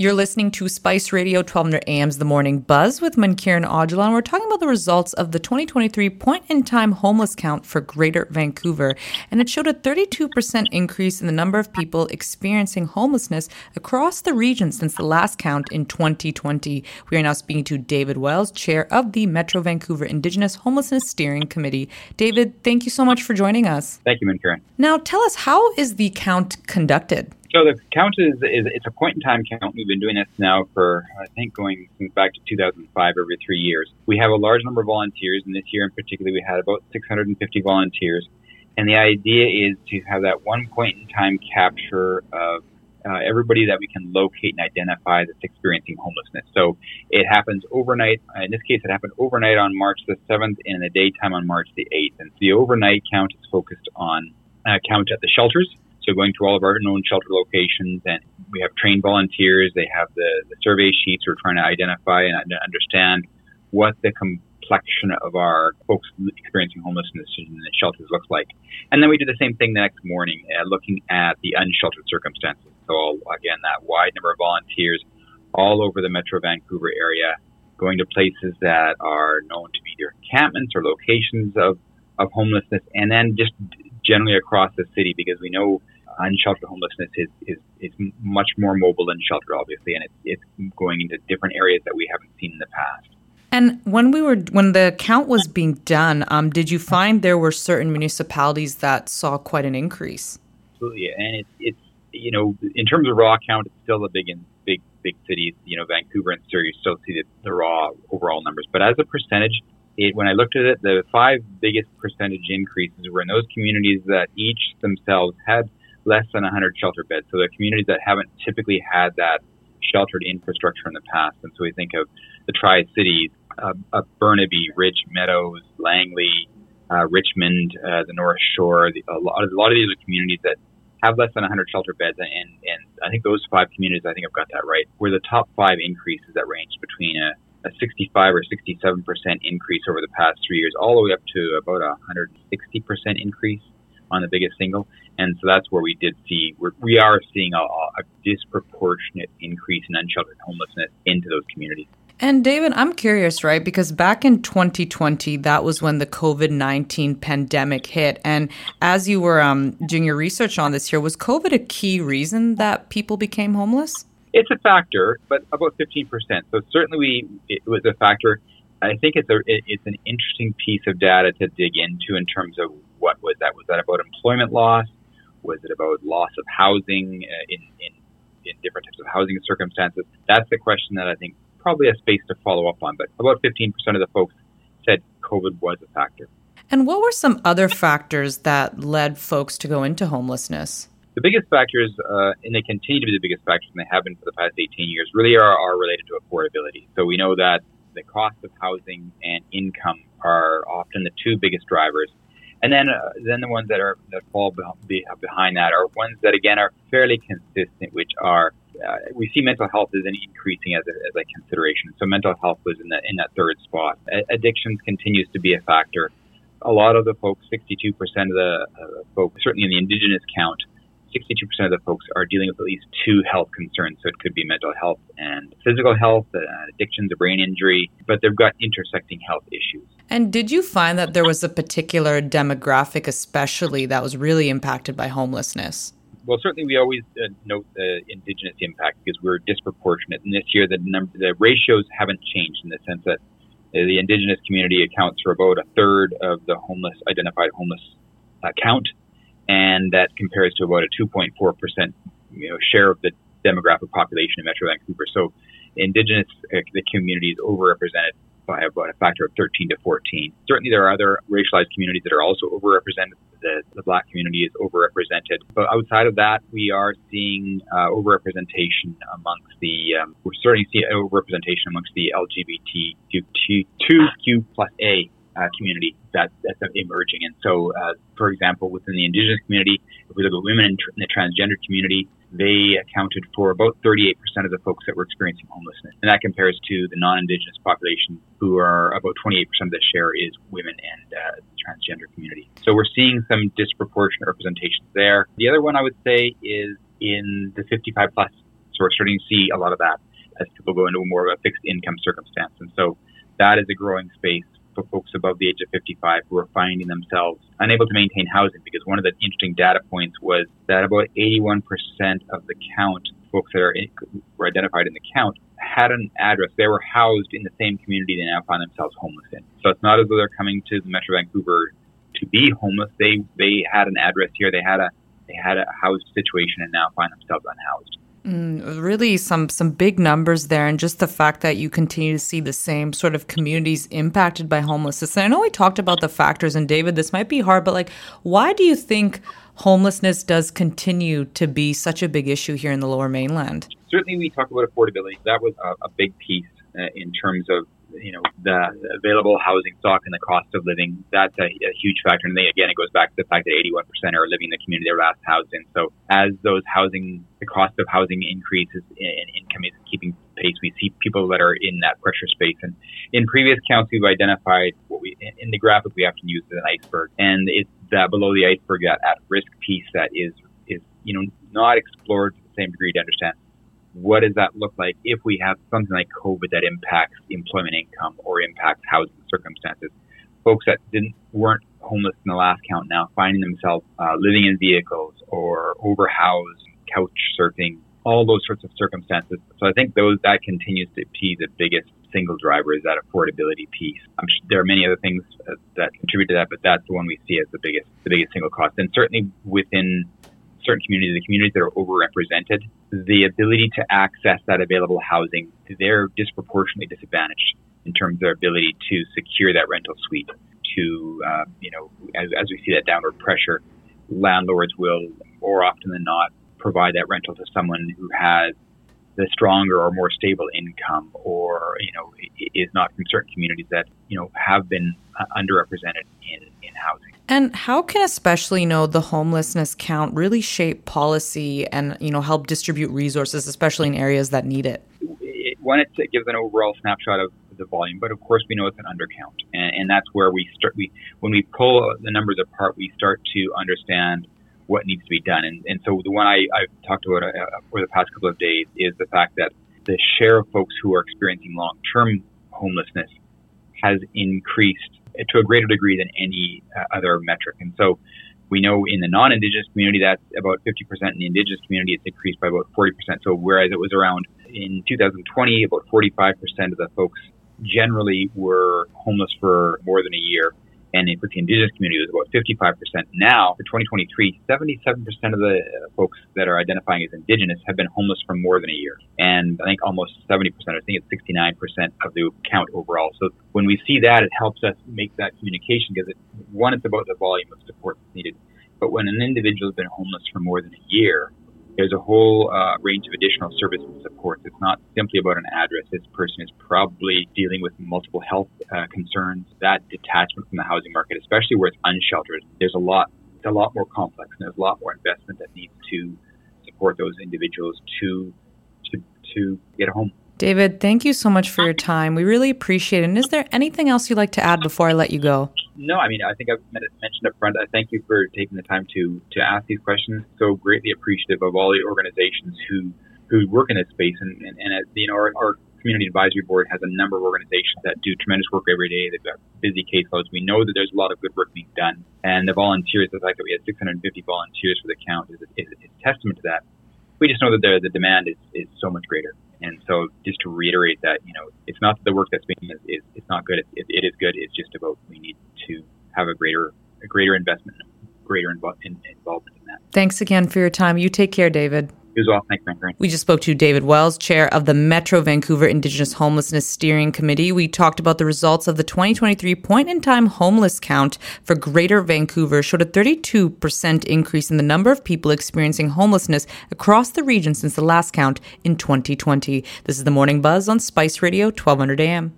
You're listening to Spice Radio 1200 AM's The Morning Buzz with Mankiran Aujla, and we're talking about the results of the 2023 point in time homeless count for Greater Vancouver. And it showed a 32% increase in the number of people experiencing homelessness across the region since the last count in 2020. We are now speaking to David Wells, chair of the Metro Vancouver Indigenous Homelessness Steering Committee. David, thank you so much for joining us. Thank you, Mankiran. Now, tell us how is the count conducted? So the count is, is it's a point in time count. We've been doing this now for I think going since back to 2005 every three years. We have a large number of volunteers, and this year in particular we had about 650 volunteers. And the idea is to have that one point in time capture of uh, everybody that we can locate and identify that's experiencing homelessness. So it happens overnight. In this case, it happened overnight on March the 7th and in the daytime on March the 8th. And the overnight count is focused on uh, count at the shelters so going to all of our known shelter locations, and we have trained volunteers. They have the, the survey sheets. We're trying to identify and understand what the complexion of our folks experiencing homelessness in the shelters looks like. And then we do the same thing the next morning, uh, looking at the unsheltered circumstances. So again, that wide number of volunteers all over the Metro Vancouver area, going to places that are known to be either encampments or locations of, of homelessness, and then just generally across the city because we know unsheltered homelessness is, is, is much more mobile than shelter, obviously, and it's, it's going into different areas that we haven't seen in the past. And when we were when the count was being done, um, did you find there were certain municipalities that saw quite an increase? Absolutely, and it's it's you know in terms of raw count, it's still a big in big big cities. You know, Vancouver and Surrey, you still see the, the raw overall numbers, but as a percentage, it, when I looked at it, the five biggest percentage increases were in those communities that each themselves had less than 100 shelter beds. So the communities that haven't typically had that sheltered infrastructure in the past. And so we think of the Tri Cities, uh, uh, Burnaby, Ridge Meadows, Langley, uh, Richmond, uh, the North Shore, the, a, lot of, a lot of these are communities that have less than 100 shelter beds. And, and I think those five communities, I think I've got that right, were the top five increases that ranged between a, a 65 or 67% increase over the past three years, all the way up to about a 160% increase on the biggest single. And so that's where we did see, we're, we are seeing a, a disproportionate increase in unsheltered homelessness into those communities. And David, I'm curious, right? Because back in 2020, that was when the COVID 19 pandemic hit. And as you were um, doing your research on this here, was COVID a key reason that people became homeless? It's a factor, but about 15%. So certainly we, it was a factor. I think it's a, it's an interesting piece of data to dig into in terms of what was that? Was that about employment loss? Was it about loss of housing uh, in, in, in different types of housing circumstances? That's the question that I think probably a space to follow up on. But about 15% of the folks said COVID was a factor. And what were some other factors that led folks to go into homelessness? The biggest factors, uh, and they continue to be the biggest factors, and they have been for the past 18 years, really are, are related to affordability. So we know that the cost of housing and income are often the two biggest drivers and then, uh, then the ones that are that fall behind that are ones that again are fairly consistent, which are uh, we see mental health as an increasing as a, as a consideration. So mental health was in that in that third spot. Addictions continues to be a factor. A lot of the folks, 62% of the uh, folks, certainly in the Indigenous count, 62% of the folks are dealing with at least two health concerns. So it could be mental health and physical health, uh, addictions, a brain injury, but they've got intersecting health issues. And did you find that there was a particular demographic, especially, that was really impacted by homelessness? Well, certainly we always uh, note the Indigenous impact because we're disproportionate. And this year, the number, the ratios haven't changed in the sense that uh, the Indigenous community accounts for about a third of the homeless identified homeless uh, count, and that compares to about a 2.4 percent you know, share of the demographic population in Metro Vancouver. So, Indigenous uh, the community is overrepresented by about a factor of 13 to 14. Certainly, there are other racialized communities that are also overrepresented. The, the black community is overrepresented. But outside of that, we are seeing uh, overrepresentation amongst the, um, we're starting to see overrepresentation amongst the LGBTQ2Q plus A uh, community that, that's emerging. And so, uh, for example, within the Indigenous community, if we look at women in, tr- in the transgender community, they accounted for about 38% of the folks that were experiencing homelessness. And that compares to the non-Indigenous population, who are about 28% of the share is women and uh, transgender community. So we're seeing some disproportionate representations there. The other one I would say is in the 55 plus So we're starting to see a lot of that as people go into more of a fixed income circumstance. And so that is a growing space for folks above the age of 55 who are finding themselves unable to maintain housing because one of the interesting data points was that about 81% of the count, folks that are in, were identified in the count, had an address. They were housed in the same community they now find themselves homeless in. So it's not as though they're coming to the Metro Vancouver to be homeless. They they had an address here. They had a they had a housed situation and now find themselves unhoused. Mm, really, some some big numbers there, and just the fact that you continue to see the same sort of communities impacted by homelessness. And I know we talked about the factors, and David, this might be hard, but like, why do you think homelessness does continue to be such a big issue here in the Lower Mainland? Certainly, we talk about affordability. That was a, a big piece uh, in terms of you know the available housing stock and the cost of living. That's a, a huge factor. And they, again, it goes back to the fact that 81% are living in the community they were last housed in. So as those housing, the cost of housing increases and income is keeping pace, we see people that are in that pressure space. And in previous counts, we've identified what we in the graphic we often use as an iceberg, and it's that below the iceberg that at risk piece that is is you know not explored to the same degree to understand what does that look like if we have something like COVID that impacts employment income or impacts housing circumstances? Folks that didn't weren't homeless in the last count now finding themselves uh, living in vehicles or overhoused, couch surfing, all those sorts of circumstances. So I think those that continues to be the biggest single driver is that affordability piece. Sure there are many other things uh, that contribute to that, but that's the one we see as the biggest the biggest single cost. And certainly within certain communities, the communities that are overrepresented, the ability to access that available housing, they're disproportionately disadvantaged in terms of their ability to secure that rental suite. To, uh, you know, as, as we see that downward pressure, landlords will more often than not provide that rental to someone who has the stronger or more stable income or, you know, is not from certain communities that, you know, have been uh, underrepresented in, in housing. And how can especially you know the homelessness count really shape policy and you know help distribute resources, especially in areas that need it? it one, it gives an overall snapshot of the volume, but of course we know it's an undercount, and, and that's where we start. We when we pull the numbers apart, we start to understand what needs to be done. And, and so the one I, I've talked about uh, the past couple of days is the fact that the share of folks who are experiencing long-term homelessness has increased to a greater degree than any uh, other metric. And so we know in the non-indigenous community that's about 50%. In the indigenous community, it's increased by about 40%. So whereas it was around in 2020, about 45% of the folks generally were homeless for more than a year and with the indigenous community, it was about 55%. Now, for 2023, 77% of the uh, folks that are identifying as indigenous have been homeless for more than a year. And I think almost 70%, I think it's 69% of the count overall. So when we see that, it helps us make that communication because, it, one, it's about the volume of support that's needed. But when an individual has been homeless for more than a year, there's a whole uh, range of additional services and supports. It's not simply about an address. This person is probably dealing with multiple health uh, concerns. That detachment from the housing market, especially where it's unsheltered, there's a lot. It's a lot more complex, and there's a lot more investment that needs to support those individuals to to to get a home. David, thank you so much for your time. We really appreciate it. And is there anything else you'd like to add before I let you go? No, I mean, I think I've mentioned up front. I thank you for taking the time to to ask these questions. So greatly appreciative of all the organizations who who work in this space, and and, and you know, our, our community advisory board has a number of organizations that do tremendous work every day. They've got busy caseloads. We know that there's a lot of good work being done, and the volunteers. The fact that we had 650 volunteers for the count is, is, is testament to that. We just know that the the demand is is so much greater. And so, just to reiterate that, you know, it's not that the work that's being is, is it's not good. It, it is good. It's just about we need to have a greater a greater investment, greater invo- in, involvement in that. Thanks again for your time. You take care, David Thanks, We just spoke to David Wells, chair of the Metro Vancouver Indigenous Homelessness Steering Committee. We talked about the results of the 2023 point in time homeless count for Greater Vancouver showed a 32% increase in the number of people experiencing homelessness across the region since the last count in 2020. This is the Morning Buzz on Spice Radio 1200 AM.